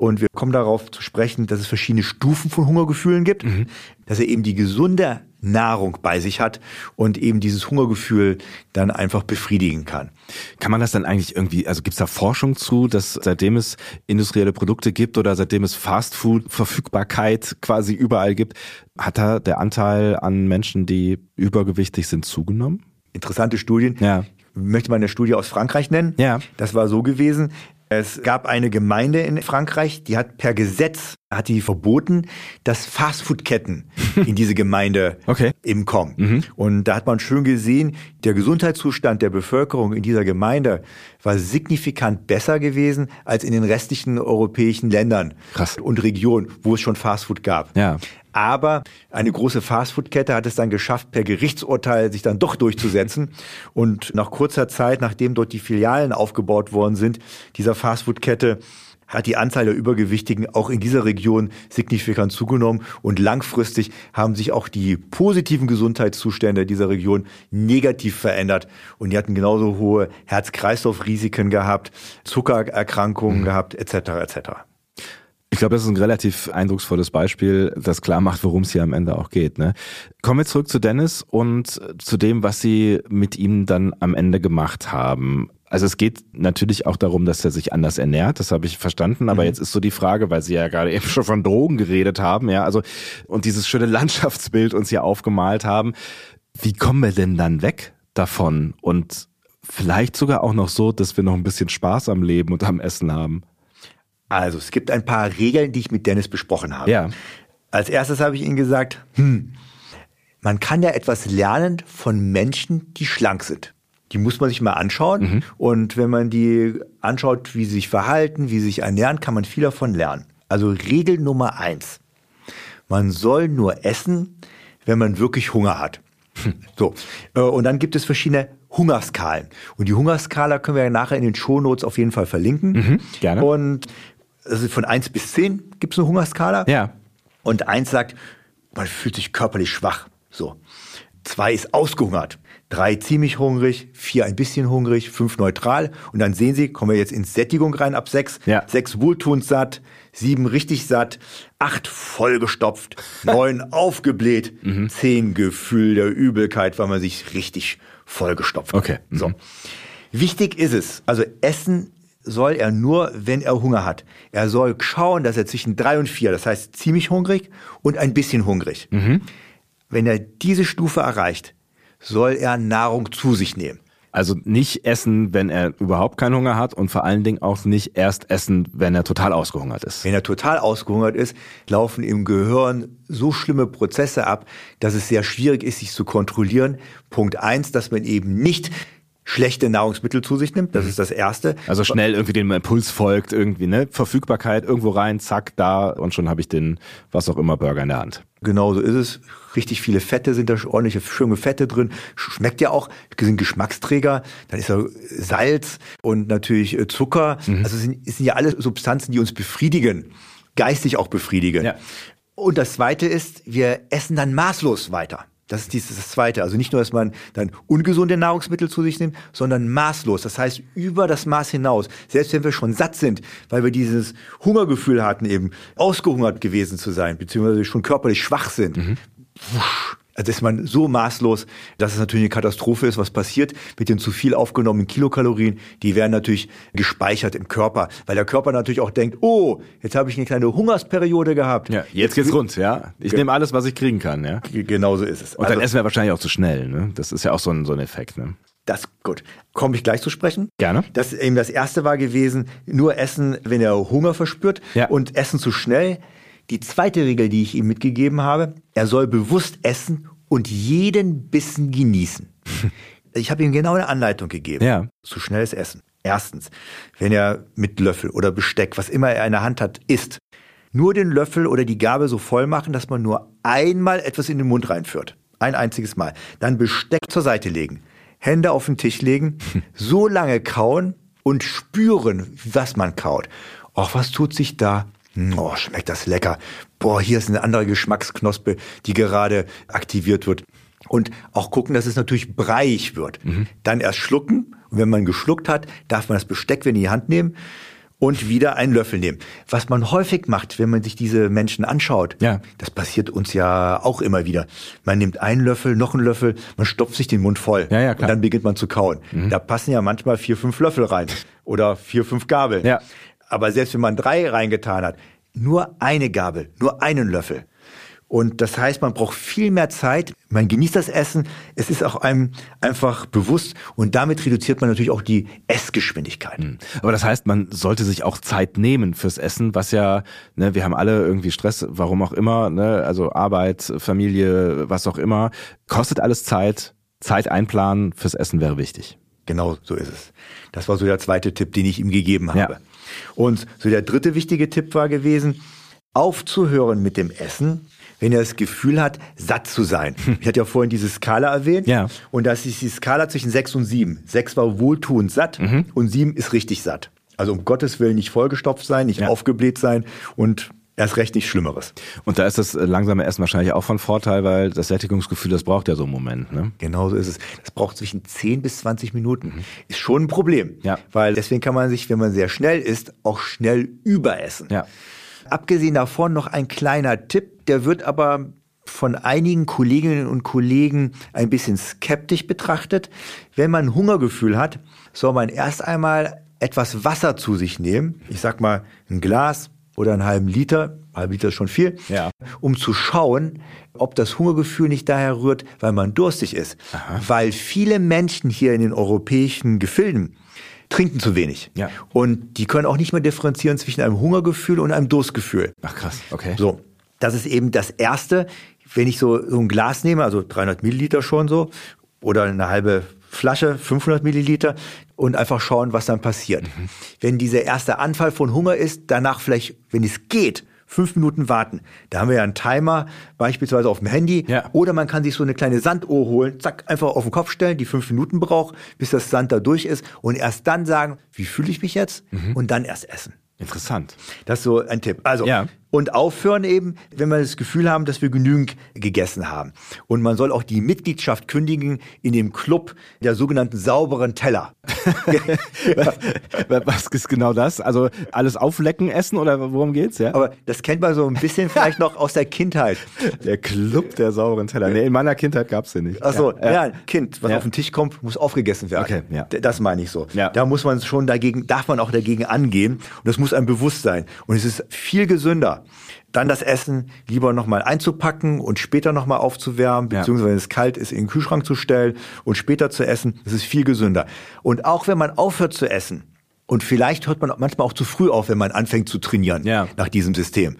und wir kommen darauf zu sprechen, dass es verschiedene Stufen von Hungergefühlen gibt, mhm. dass er eben die gesunde Nahrung bei sich hat und eben dieses Hungergefühl dann einfach befriedigen kann. Kann man das dann eigentlich irgendwie, also gibt es da Forschung zu, dass seitdem es industrielle Produkte gibt oder seitdem es Fastfood-Verfügbarkeit quasi überall gibt, hat da der Anteil an Menschen, die übergewichtig sind, zugenommen? Interessante Studien. Ja. Möchte mal eine Studie aus Frankreich nennen. Ja. Das war so gewesen, es gab eine Gemeinde in Frankreich, die hat per Gesetz hat die verboten, dass Fastfood-Ketten in diese Gemeinde okay. eben kommen. Mhm. Und da hat man schön gesehen, der Gesundheitszustand der Bevölkerung in dieser Gemeinde war signifikant besser gewesen als in den restlichen europäischen Ländern Krass. und Regionen, wo es schon Fastfood gab. Ja. Aber eine große Fastfood-Kette hat es dann geschafft, per Gerichtsurteil sich dann doch durchzusetzen. Und nach kurzer Zeit, nachdem dort die Filialen aufgebaut worden sind, dieser Fastfood-Kette, hat die Anzahl der Übergewichtigen auch in dieser Region signifikant zugenommen und langfristig haben sich auch die positiven Gesundheitszustände dieser Region negativ verändert und die hatten genauso hohe Herz-Kreislauf-Risiken gehabt, Zuckererkrankungen mhm. gehabt, etc. etc. Ich glaube, das ist ein relativ eindrucksvolles Beispiel, das klar macht, worum es hier am Ende auch geht. Ne? Kommen wir zurück zu Dennis und zu dem, was Sie mit ihm dann am Ende gemacht haben. Also es geht natürlich auch darum, dass er sich anders ernährt, das habe ich verstanden, aber mhm. jetzt ist so die Frage, weil Sie ja gerade eben schon von Drogen geredet haben, ja, also und dieses schöne Landschaftsbild uns hier aufgemalt haben, wie kommen wir denn dann weg davon und vielleicht sogar auch noch so, dass wir noch ein bisschen Spaß am Leben und am Essen haben? Also, es gibt ein paar Regeln, die ich mit Dennis besprochen habe. Ja. Als erstes habe ich ihm gesagt, hm, man kann ja etwas lernen von Menschen, die schlank sind. Die muss man sich mal anschauen. Mhm. Und wenn man die anschaut, wie sie sich verhalten, wie sie sich ernähren, kann man viel davon lernen. Also Regel Nummer eins. Man soll nur essen, wenn man wirklich Hunger hat. Hm. So. Äh, und dann gibt es verschiedene Hungerskalen. Und die Hungerskala können wir ja nachher in den Shownotes auf jeden Fall verlinken. Mhm, gerne. Und also von eins bis zehn gibt es eine Hungerskala. Ja. Und eins sagt, man fühlt sich körperlich schwach. So. Zwei ist ausgehungert. Drei ziemlich hungrig, vier ein bisschen hungrig, fünf neutral. Und dann sehen Sie, kommen wir jetzt in Sättigung rein ab sechs. Ja. Sechs wohltuend satt, sieben richtig satt, acht vollgestopft, neun aufgebläht, mhm. zehn Gefühl der Übelkeit, weil man sich richtig vollgestopft hat. Okay. Mhm. So. Wichtig ist es, also Essen soll er nur, wenn er Hunger hat. Er soll schauen, dass er zwischen drei und vier, das heißt ziemlich hungrig und ein bisschen hungrig. Mhm. Wenn er diese Stufe erreicht, soll er Nahrung zu sich nehmen. Also nicht essen, wenn er überhaupt keinen Hunger hat und vor allen Dingen auch nicht erst essen, wenn er total ausgehungert ist. Wenn er total ausgehungert ist, laufen im Gehirn so schlimme Prozesse ab, dass es sehr schwierig ist, sich zu kontrollieren. Punkt eins, dass man eben nicht schlechte Nahrungsmittel zu sich nimmt. Das mhm. ist das Erste. Also schnell irgendwie dem Impuls folgt, irgendwie, ne? Verfügbarkeit, irgendwo rein, zack, da und schon habe ich den, was auch immer, Burger in der Hand. Genau so ist es. Richtig viele Fette sind da, ordentliche schöne Fette drin. Schmeckt ja auch, sind Geschmacksträger. Dann ist da Salz und natürlich äh, Zucker. Mhm. Also es sind, sind ja alle Substanzen, die uns befriedigen. Geistig auch befriedigen. Ja. Und das Zweite ist, wir essen dann maßlos weiter. Das ist dieses das Zweite. Also nicht nur, dass man dann ungesunde Nahrungsmittel zu sich nimmt, sondern maßlos. Das heißt, über das Maß hinaus. Selbst wenn wir schon satt sind, weil wir dieses Hungergefühl hatten, eben ausgehungert gewesen zu sein, beziehungsweise schon körperlich schwach sind. Mhm. Wusch, also ist man so maßlos, dass es natürlich eine Katastrophe ist, was passiert mit den zu viel aufgenommenen Kilokalorien. Die werden natürlich gespeichert im Körper, weil der Körper natürlich auch denkt, oh, jetzt habe ich eine kleine Hungersperiode gehabt. Ja, jetzt, geht's rund, ja. Ich nehme alles, was ich kriegen kann, ja. Genau so ist es. Und also, dann essen wir wahrscheinlich auch zu schnell, ne? Das ist ja auch so ein, so ein Effekt, ne? Das gut. Komme ich gleich zu sprechen? Gerne. Das eben das erste war gewesen, nur essen, wenn er Hunger verspürt ja. und essen zu schnell die zweite Regel, die ich ihm mitgegeben habe, er soll bewusst essen und jeden Bissen genießen. Ich habe ihm genau eine Anleitung gegeben. Ja. Zu schnelles Essen. Erstens, wenn er mit Löffel oder Besteck, was immer er in der Hand hat, isst, nur den Löffel oder die Gabel so voll machen, dass man nur einmal etwas in den Mund reinführt. Ein einziges Mal. Dann Besteck zur Seite legen. Hände auf den Tisch legen, so lange kauen und spüren, was man kaut. Och, was tut sich da? Hm, oh, schmeckt das lecker. Boah, hier ist eine andere Geschmacksknospe, die gerade aktiviert wird. Und auch gucken, dass es natürlich breiig wird. Mhm. Dann erst schlucken. Und wenn man geschluckt hat, darf man das Besteck in die Hand nehmen und wieder einen Löffel nehmen. Was man häufig macht, wenn man sich diese Menschen anschaut, ja. das passiert uns ja auch immer wieder. Man nimmt einen Löffel, noch einen Löffel, man stopft sich den Mund voll ja, ja, klar. und dann beginnt man zu kauen. Mhm. Da passen ja manchmal vier, fünf Löffel rein oder vier, fünf Gabeln. Ja. Aber selbst wenn man drei reingetan hat, nur eine Gabel, nur einen Löffel. Und das heißt, man braucht viel mehr Zeit. Man genießt das Essen. Es ist auch einem einfach bewusst. Und damit reduziert man natürlich auch die Essgeschwindigkeit. Hm. Aber das heißt, man sollte sich auch Zeit nehmen fürs Essen, was ja, ne, wir haben alle irgendwie Stress, warum auch immer, ne, also Arbeit, Familie, was auch immer. Kostet alles Zeit. Zeit einplanen fürs Essen wäre wichtig. Genau, so ist es. Das war so der zweite Tipp, den ich ihm gegeben habe. Ja. Und so der dritte wichtige Tipp war gewesen, aufzuhören mit dem Essen, wenn er das Gefühl hat, satt zu sein. Ich hatte ja vorhin diese Skala erwähnt. Ja. Und das ist die Skala zwischen sechs und sieben. Sechs war wohltuend satt mhm. und sieben ist richtig satt. Also um Gottes Willen nicht vollgestopft sein, nicht ja. aufgebläht sein und erst recht nichts Schlimmeres. Und da ist das langsame Essen wahrscheinlich auch von Vorteil, weil das Sättigungsgefühl, das braucht ja so einen Moment. Ne? Genau so ist es. Das braucht zwischen 10 bis 20 Minuten. Mhm. Ist schon ein Problem. Ja. Weil deswegen kann man sich, wenn man sehr schnell isst, auch schnell überessen. Ja. Abgesehen davon noch ein kleiner Tipp, der wird aber von einigen Kolleginnen und Kollegen ein bisschen skeptisch betrachtet. Wenn man Hungergefühl hat, soll man erst einmal etwas Wasser zu sich nehmen. Ich sag mal ein Glas oder einen halben Liter, halb Liter ist schon viel, ja. um zu schauen, ob das Hungergefühl nicht daher rührt, weil man durstig ist. Aha. Weil viele Menschen hier in den europäischen Gefilden trinken zu wenig. Ja. Und die können auch nicht mehr differenzieren zwischen einem Hungergefühl und einem Durstgefühl. Ach krass, okay. So, das ist eben das Erste, wenn ich so, so ein Glas nehme, also 300 Milliliter schon so, oder eine halbe Flasche, 500 Milliliter und einfach schauen, was dann passiert. Mhm. Wenn dieser erste Anfall von Hunger ist, danach vielleicht, wenn es geht, fünf Minuten warten. Da haben wir ja einen Timer, beispielsweise auf dem Handy. Ja. Oder man kann sich so eine kleine Sanduhr holen, zack, einfach auf den Kopf stellen, die fünf Minuten braucht, bis das Sand da durch ist und erst dann sagen, wie fühle ich mich jetzt? Mhm. Und dann erst essen. Interessant. Das ist so ein Tipp. Also, ja. Und aufhören eben, wenn wir das Gefühl haben, dass wir genügend gegessen haben. Und man soll auch die Mitgliedschaft kündigen in dem Club der sogenannten sauberen Teller. Was ist genau das? Also alles auflecken, essen oder worum geht's? Ja? Aber das kennt man so ein bisschen vielleicht noch aus der Kindheit. Der Club der sauberen Teller. Nee, in meiner Kindheit gab's den nicht. Ach so, ja, ja Kind, was ja. auf den Tisch kommt, muss aufgegessen werden. Okay, ja. Das meine ich so. Ja. Da muss man schon dagegen, darf man auch dagegen angehen. Und das muss einem bewusst sein. Und es ist viel gesünder, dann das Essen lieber nochmal einzupacken und später nochmal aufzuwärmen, beziehungsweise wenn es kalt ist, in den Kühlschrank zu stellen und später zu essen. Das ist viel gesünder. Und auch wenn man aufhört zu essen, und vielleicht hört man manchmal auch zu früh auf, wenn man anfängt zu trainieren ja. nach diesem System.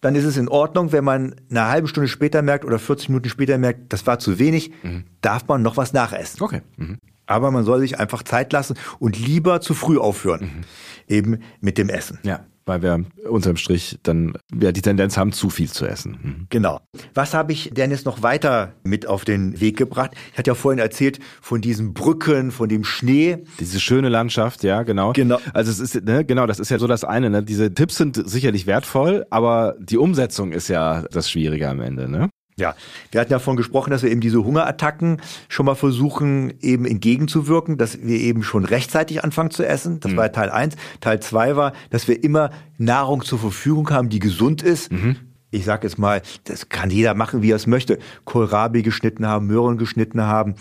Dann ist es in Ordnung, wenn man eine halbe Stunde später merkt oder 40 Minuten später merkt, das war zu wenig, mhm. darf man noch was nachessen. Okay. Mhm. Aber man soll sich einfach Zeit lassen und lieber zu früh aufhören. Mhm. Eben mit dem Essen. Ja weil wir unterm Strich dann ja, die Tendenz haben, zu viel zu essen. Mhm. Genau. Was habe ich Dennis noch weiter mit auf den Weg gebracht? Ich hatte ja vorhin erzählt von diesen Brücken, von dem Schnee. Diese schöne Landschaft, ja, genau. Genau. Also es ist, ne, genau, das ist ja so das eine. Ne? Diese Tipps sind sicherlich wertvoll, aber die Umsetzung ist ja das Schwierige am Ende. Ne? Ja, wir hatten ja davon gesprochen, dass wir eben diese Hungerattacken schon mal versuchen, eben entgegenzuwirken, dass wir eben schon rechtzeitig anfangen zu essen. Das mhm. war Teil eins. Teil zwei war, dass wir immer Nahrung zur Verfügung haben, die gesund ist. Mhm. Ich sage jetzt mal, das kann jeder machen, wie er es möchte. Kohlrabi geschnitten haben, Möhren geschnitten haben,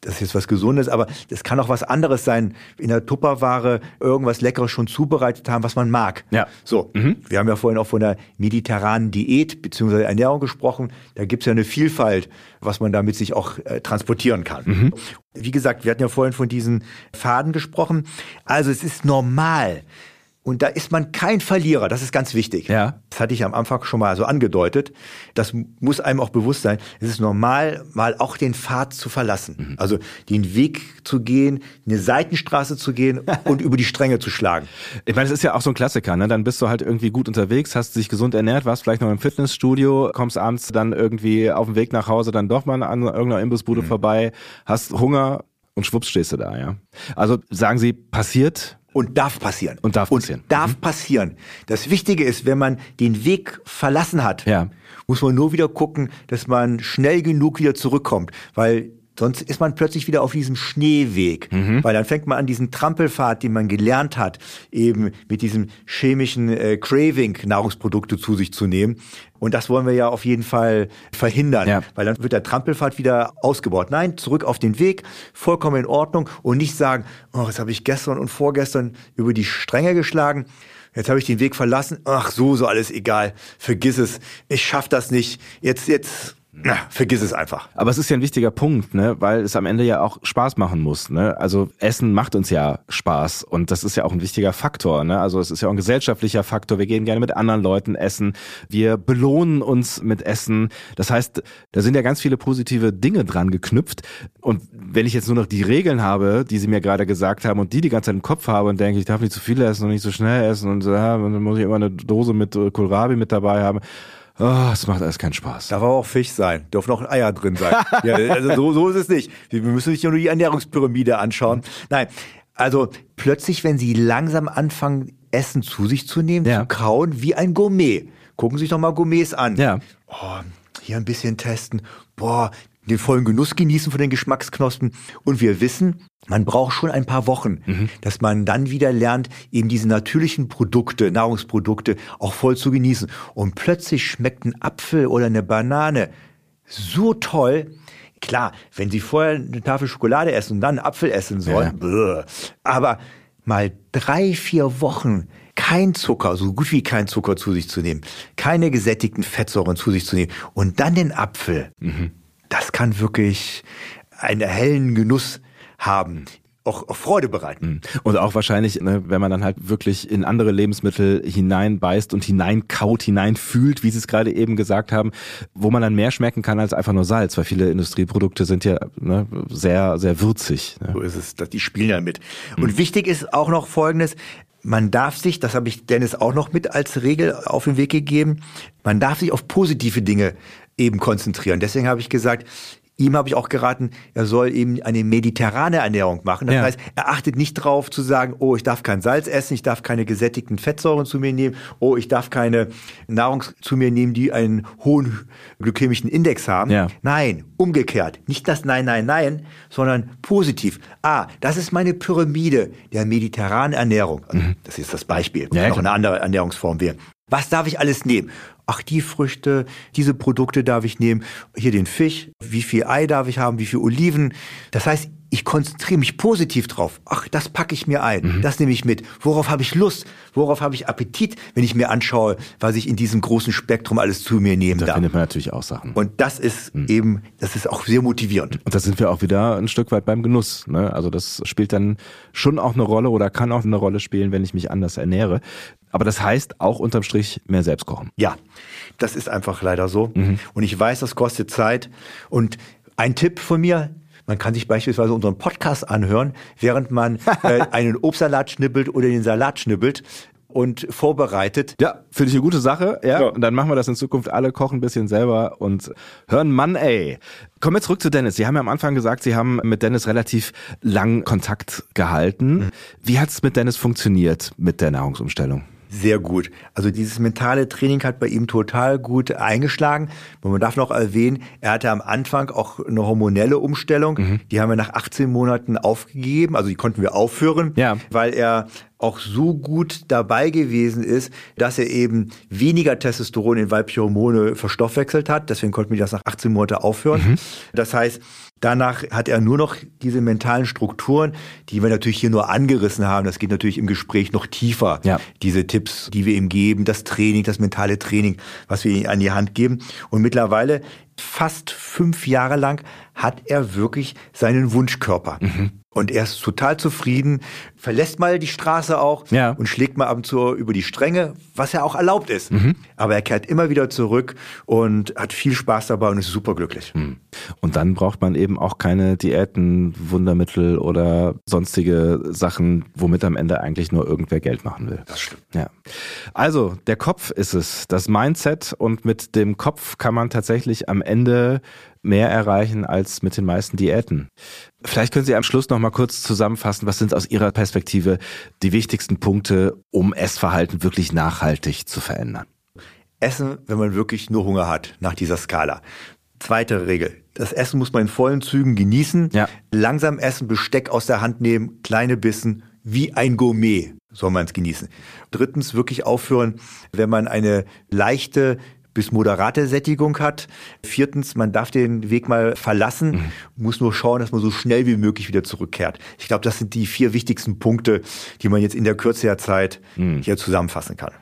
das ist jetzt was Gesundes, aber das kann auch was anderes sein. In der Tupperware irgendwas Leckeres schon zubereitet haben, was man mag. Ja. So, mhm. wir haben ja vorhin auch von der mediterranen Diät bzw. Ernährung gesprochen. Da gibt's ja eine Vielfalt, was man damit sich auch äh, transportieren kann. Mhm. Wie gesagt, wir hatten ja vorhin von diesen Faden gesprochen. Also es ist normal, und da ist man kein Verlierer, das ist ganz wichtig. Ja. Das hatte ich am Anfang schon mal so angedeutet. Das muss einem auch bewusst sein. Es ist normal, mal auch den Pfad zu verlassen. Mhm. Also den Weg zu gehen, eine Seitenstraße zu gehen und über die Stränge zu schlagen. Ich meine, das ist ja auch so ein Klassiker. Ne? Dann bist du halt irgendwie gut unterwegs, hast dich gesund ernährt, warst vielleicht noch im Fitnessstudio, kommst abends dann irgendwie auf dem Weg nach Hause dann doch mal an irgendeiner Imbissbude mhm. vorbei, hast Hunger und schwupps stehst du da. Ja. Also sagen Sie, passiert und darf passieren. Und darf passieren. Und darf mhm. passieren. Das Wichtige ist, wenn man den Weg verlassen hat, ja. muss man nur wieder gucken, dass man schnell genug wieder zurückkommt. Weil Sonst ist man plötzlich wieder auf diesem Schneeweg, mhm. weil dann fängt man an diesen Trampelpfad, den man gelernt hat, eben mit diesem chemischen äh, Craving Nahrungsprodukte zu sich zu nehmen. Und das wollen wir ja auf jeden Fall verhindern, ja. weil dann wird der Trampelpfad wieder ausgebaut. Nein, zurück auf den Weg, vollkommen in Ordnung und nicht sagen, oh, jetzt habe ich gestern und vorgestern über die Stränge geschlagen. Jetzt habe ich den Weg verlassen. Ach, so, so alles egal. Vergiss es. Ich schaff das nicht. Jetzt, jetzt na, vergiss es einfach. Aber es ist ja ein wichtiger Punkt, ne, weil es am Ende ja auch Spaß machen muss, ne? Also Essen macht uns ja Spaß und das ist ja auch ein wichtiger Faktor, ne? Also es ist ja auch ein gesellschaftlicher Faktor. Wir gehen gerne mit anderen Leuten essen. Wir belohnen uns mit Essen. Das heißt, da sind ja ganz viele positive Dinge dran geknüpft und wenn ich jetzt nur noch die Regeln habe, die Sie mir gerade gesagt haben und die die ganze Zeit im Kopf habe und denke, ich darf nicht zu viel essen und nicht zu so schnell essen und, ja, dann muss ich immer eine Dose mit Kohlrabi mit dabei haben Oh, es macht alles keinen Spaß. Darf aber auch Fisch sein. Dürfen auch Eier drin sein. ja, also so, so ist es nicht. Wir müssen nicht nur die Ernährungspyramide anschauen. Nein. Also plötzlich, wenn Sie langsam anfangen, Essen zu sich zu nehmen, ja. zu kauen, wie ein Gourmet. Gucken Sie sich doch mal Gourmets an. Ja. Oh, hier ein bisschen testen. Boah, den vollen Genuss genießen von den Geschmacksknospen. Und wir wissen, man braucht schon ein paar Wochen, mhm. dass man dann wieder lernt, eben diese natürlichen Produkte, Nahrungsprodukte auch voll zu genießen. Und plötzlich schmeckt ein Apfel oder eine Banane so toll. Klar, wenn Sie vorher eine Tafel Schokolade essen und dann einen Apfel essen sollen, ja. aber mal drei, vier Wochen kein Zucker, so gut wie kein Zucker zu sich zu nehmen, keine gesättigten Fettsäuren zu sich zu nehmen und dann den Apfel, mhm. Das kann wirklich einen hellen Genuss haben auch, Freude bereiten. Mhm. Und auch wahrscheinlich, ne, wenn man dann halt wirklich in andere Lebensmittel hineinbeißt und hineinkaut, hineinfühlt, wie Sie es gerade eben gesagt haben, wo man dann mehr schmecken kann als einfach nur Salz, weil viele Industrieprodukte sind ja ne, sehr, sehr würzig. Ne? So ist es, die spielen ja mit. Und mhm. wichtig ist auch noch Folgendes, man darf sich, das habe ich Dennis auch noch mit als Regel auf den Weg gegeben, man darf sich auf positive Dinge eben konzentrieren. Deswegen habe ich gesagt, Ihm habe ich auch geraten, er soll eben eine mediterrane Ernährung machen. Das ja. heißt, er achtet nicht drauf zu sagen, oh, ich darf kein Salz essen, ich darf keine gesättigten Fettsäuren zu mir nehmen, oh, ich darf keine Nahrung zu mir nehmen, die einen hohen glykämischen Index haben. Ja. Nein, umgekehrt. Nicht das Nein, Nein, Nein, sondern positiv. Ah, das ist meine Pyramide der mediterranen Ernährung. Mhm. Das ist das Beispiel. Ja, noch eine andere Ernährungsform wäre. Was darf ich alles nehmen? ach, die Früchte, diese Produkte darf ich nehmen, hier den Fisch, wie viel Ei darf ich haben, wie viel Oliven. Das heißt, ich konzentriere mich positiv drauf. Ach, das packe ich mir ein, mhm. das nehme ich mit. Worauf habe ich Lust? Worauf habe ich Appetit, wenn ich mir anschaue, was ich in diesem großen Spektrum alles zu mir nehmen da darf? Da findet man natürlich auch Sachen. Und das ist mhm. eben, das ist auch sehr motivierend. Und da sind wir auch wieder ein Stück weit beim Genuss. Ne? Also das spielt dann schon auch eine Rolle oder kann auch eine Rolle spielen, wenn ich mich anders ernähre. Aber das heißt auch unterm Strich mehr selbst kochen. Ja, das ist einfach leider so. Mhm. Und ich weiß, das kostet Zeit. Und ein Tipp von mir, man kann sich beispielsweise unseren Podcast anhören, während man äh, einen Obstsalat schnippelt oder den Salat schnippelt und vorbereitet. Ja, finde ich eine gute Sache. Ja, ja, und dann machen wir das in Zukunft alle, kochen ein bisschen selber und hören Mann, ey. Kommen wir zurück zu Dennis. Sie haben ja am Anfang gesagt, Sie haben mit Dennis relativ lang Kontakt gehalten. Mhm. Wie hat es mit Dennis funktioniert mit der Nahrungsumstellung? Sehr gut. Also dieses mentale Training hat bei ihm total gut eingeschlagen. Und man darf noch erwähnen, er hatte am Anfang auch eine hormonelle Umstellung. Mhm. Die haben wir nach 18 Monaten aufgegeben. Also die konnten wir aufführen, ja. weil er auch so gut dabei gewesen ist, dass er eben weniger Testosteron in weibliche Hormone verstoffwechselt hat. Deswegen konnten wir das nach 18 Monaten aufhören. Mhm. Das heißt, Danach hat er nur noch diese mentalen Strukturen, die wir natürlich hier nur angerissen haben. Das geht natürlich im Gespräch noch tiefer. Ja. Diese Tipps, die wir ihm geben, das Training, das mentale Training, was wir ihm an die Hand geben. Und mittlerweile, fast fünf Jahre lang, hat er wirklich seinen Wunschkörper. Mhm. Und er ist total zufrieden, verlässt mal die Straße auch ja. und schlägt mal ab und zu über die Stränge, was ja auch erlaubt ist. Mhm. Aber er kehrt immer wieder zurück und hat viel Spaß dabei und ist superglücklich. Mhm. Und dann braucht man eben auch keine Diäten, Wundermittel oder sonstige Sachen, womit am Ende eigentlich nur irgendwer Geld machen will. Das stimmt. Ja. Also, der Kopf ist es, das Mindset und mit dem Kopf kann man tatsächlich am Ende mehr erreichen als mit den meisten Diäten. Vielleicht können Sie am Schluss noch mal kurz zusammenfassen, was sind aus Ihrer Perspektive die wichtigsten Punkte, um Essverhalten wirklich nachhaltig zu verändern? Essen, wenn man wirklich nur Hunger hat, nach dieser Skala. Zweite Regel. Das Essen muss man in vollen Zügen genießen. Ja. Langsam essen, Besteck aus der Hand nehmen, kleine Bissen, wie ein Gourmet soll man es genießen. Drittens wirklich aufhören, wenn man eine leichte bis moderate Sättigung hat. Viertens, man darf den Weg mal verlassen, mhm. muss nur schauen, dass man so schnell wie möglich wieder zurückkehrt. Ich glaube, das sind die vier wichtigsten Punkte, die man jetzt in der Kürze der Zeit mhm. hier zusammenfassen kann.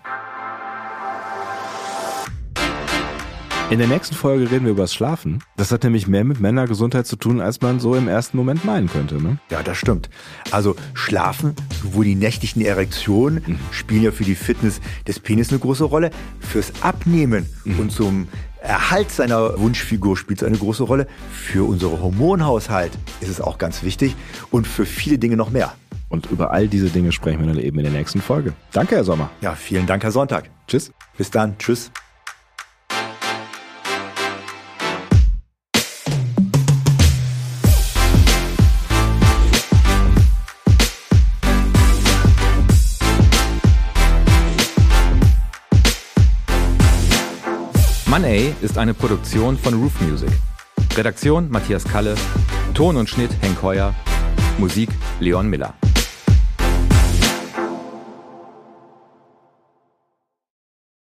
In der nächsten Folge reden wir über das Schlafen. Das hat nämlich mehr mit Männergesundheit zu tun, als man so im ersten Moment meinen könnte. Ne? Ja, das stimmt. Also Schlafen, sowohl die nächtlichen Erektionen mhm. spielen ja für die Fitness des Penis eine große Rolle. Fürs Abnehmen mhm. und zum Erhalt seiner Wunschfigur spielt es eine große Rolle. Für unseren Hormonhaushalt ist es auch ganz wichtig und für viele Dinge noch mehr. Und über all diese Dinge sprechen wir dann eben in der nächsten Folge. Danke, Herr Sommer. Ja, vielen Dank, Herr Sonntag. Tschüss. Bis dann. Tschüss. Money ist eine Produktion von Roof Music. Redaktion Matthias Kalle, Ton und Schnitt Henk Heuer, Musik Leon Miller.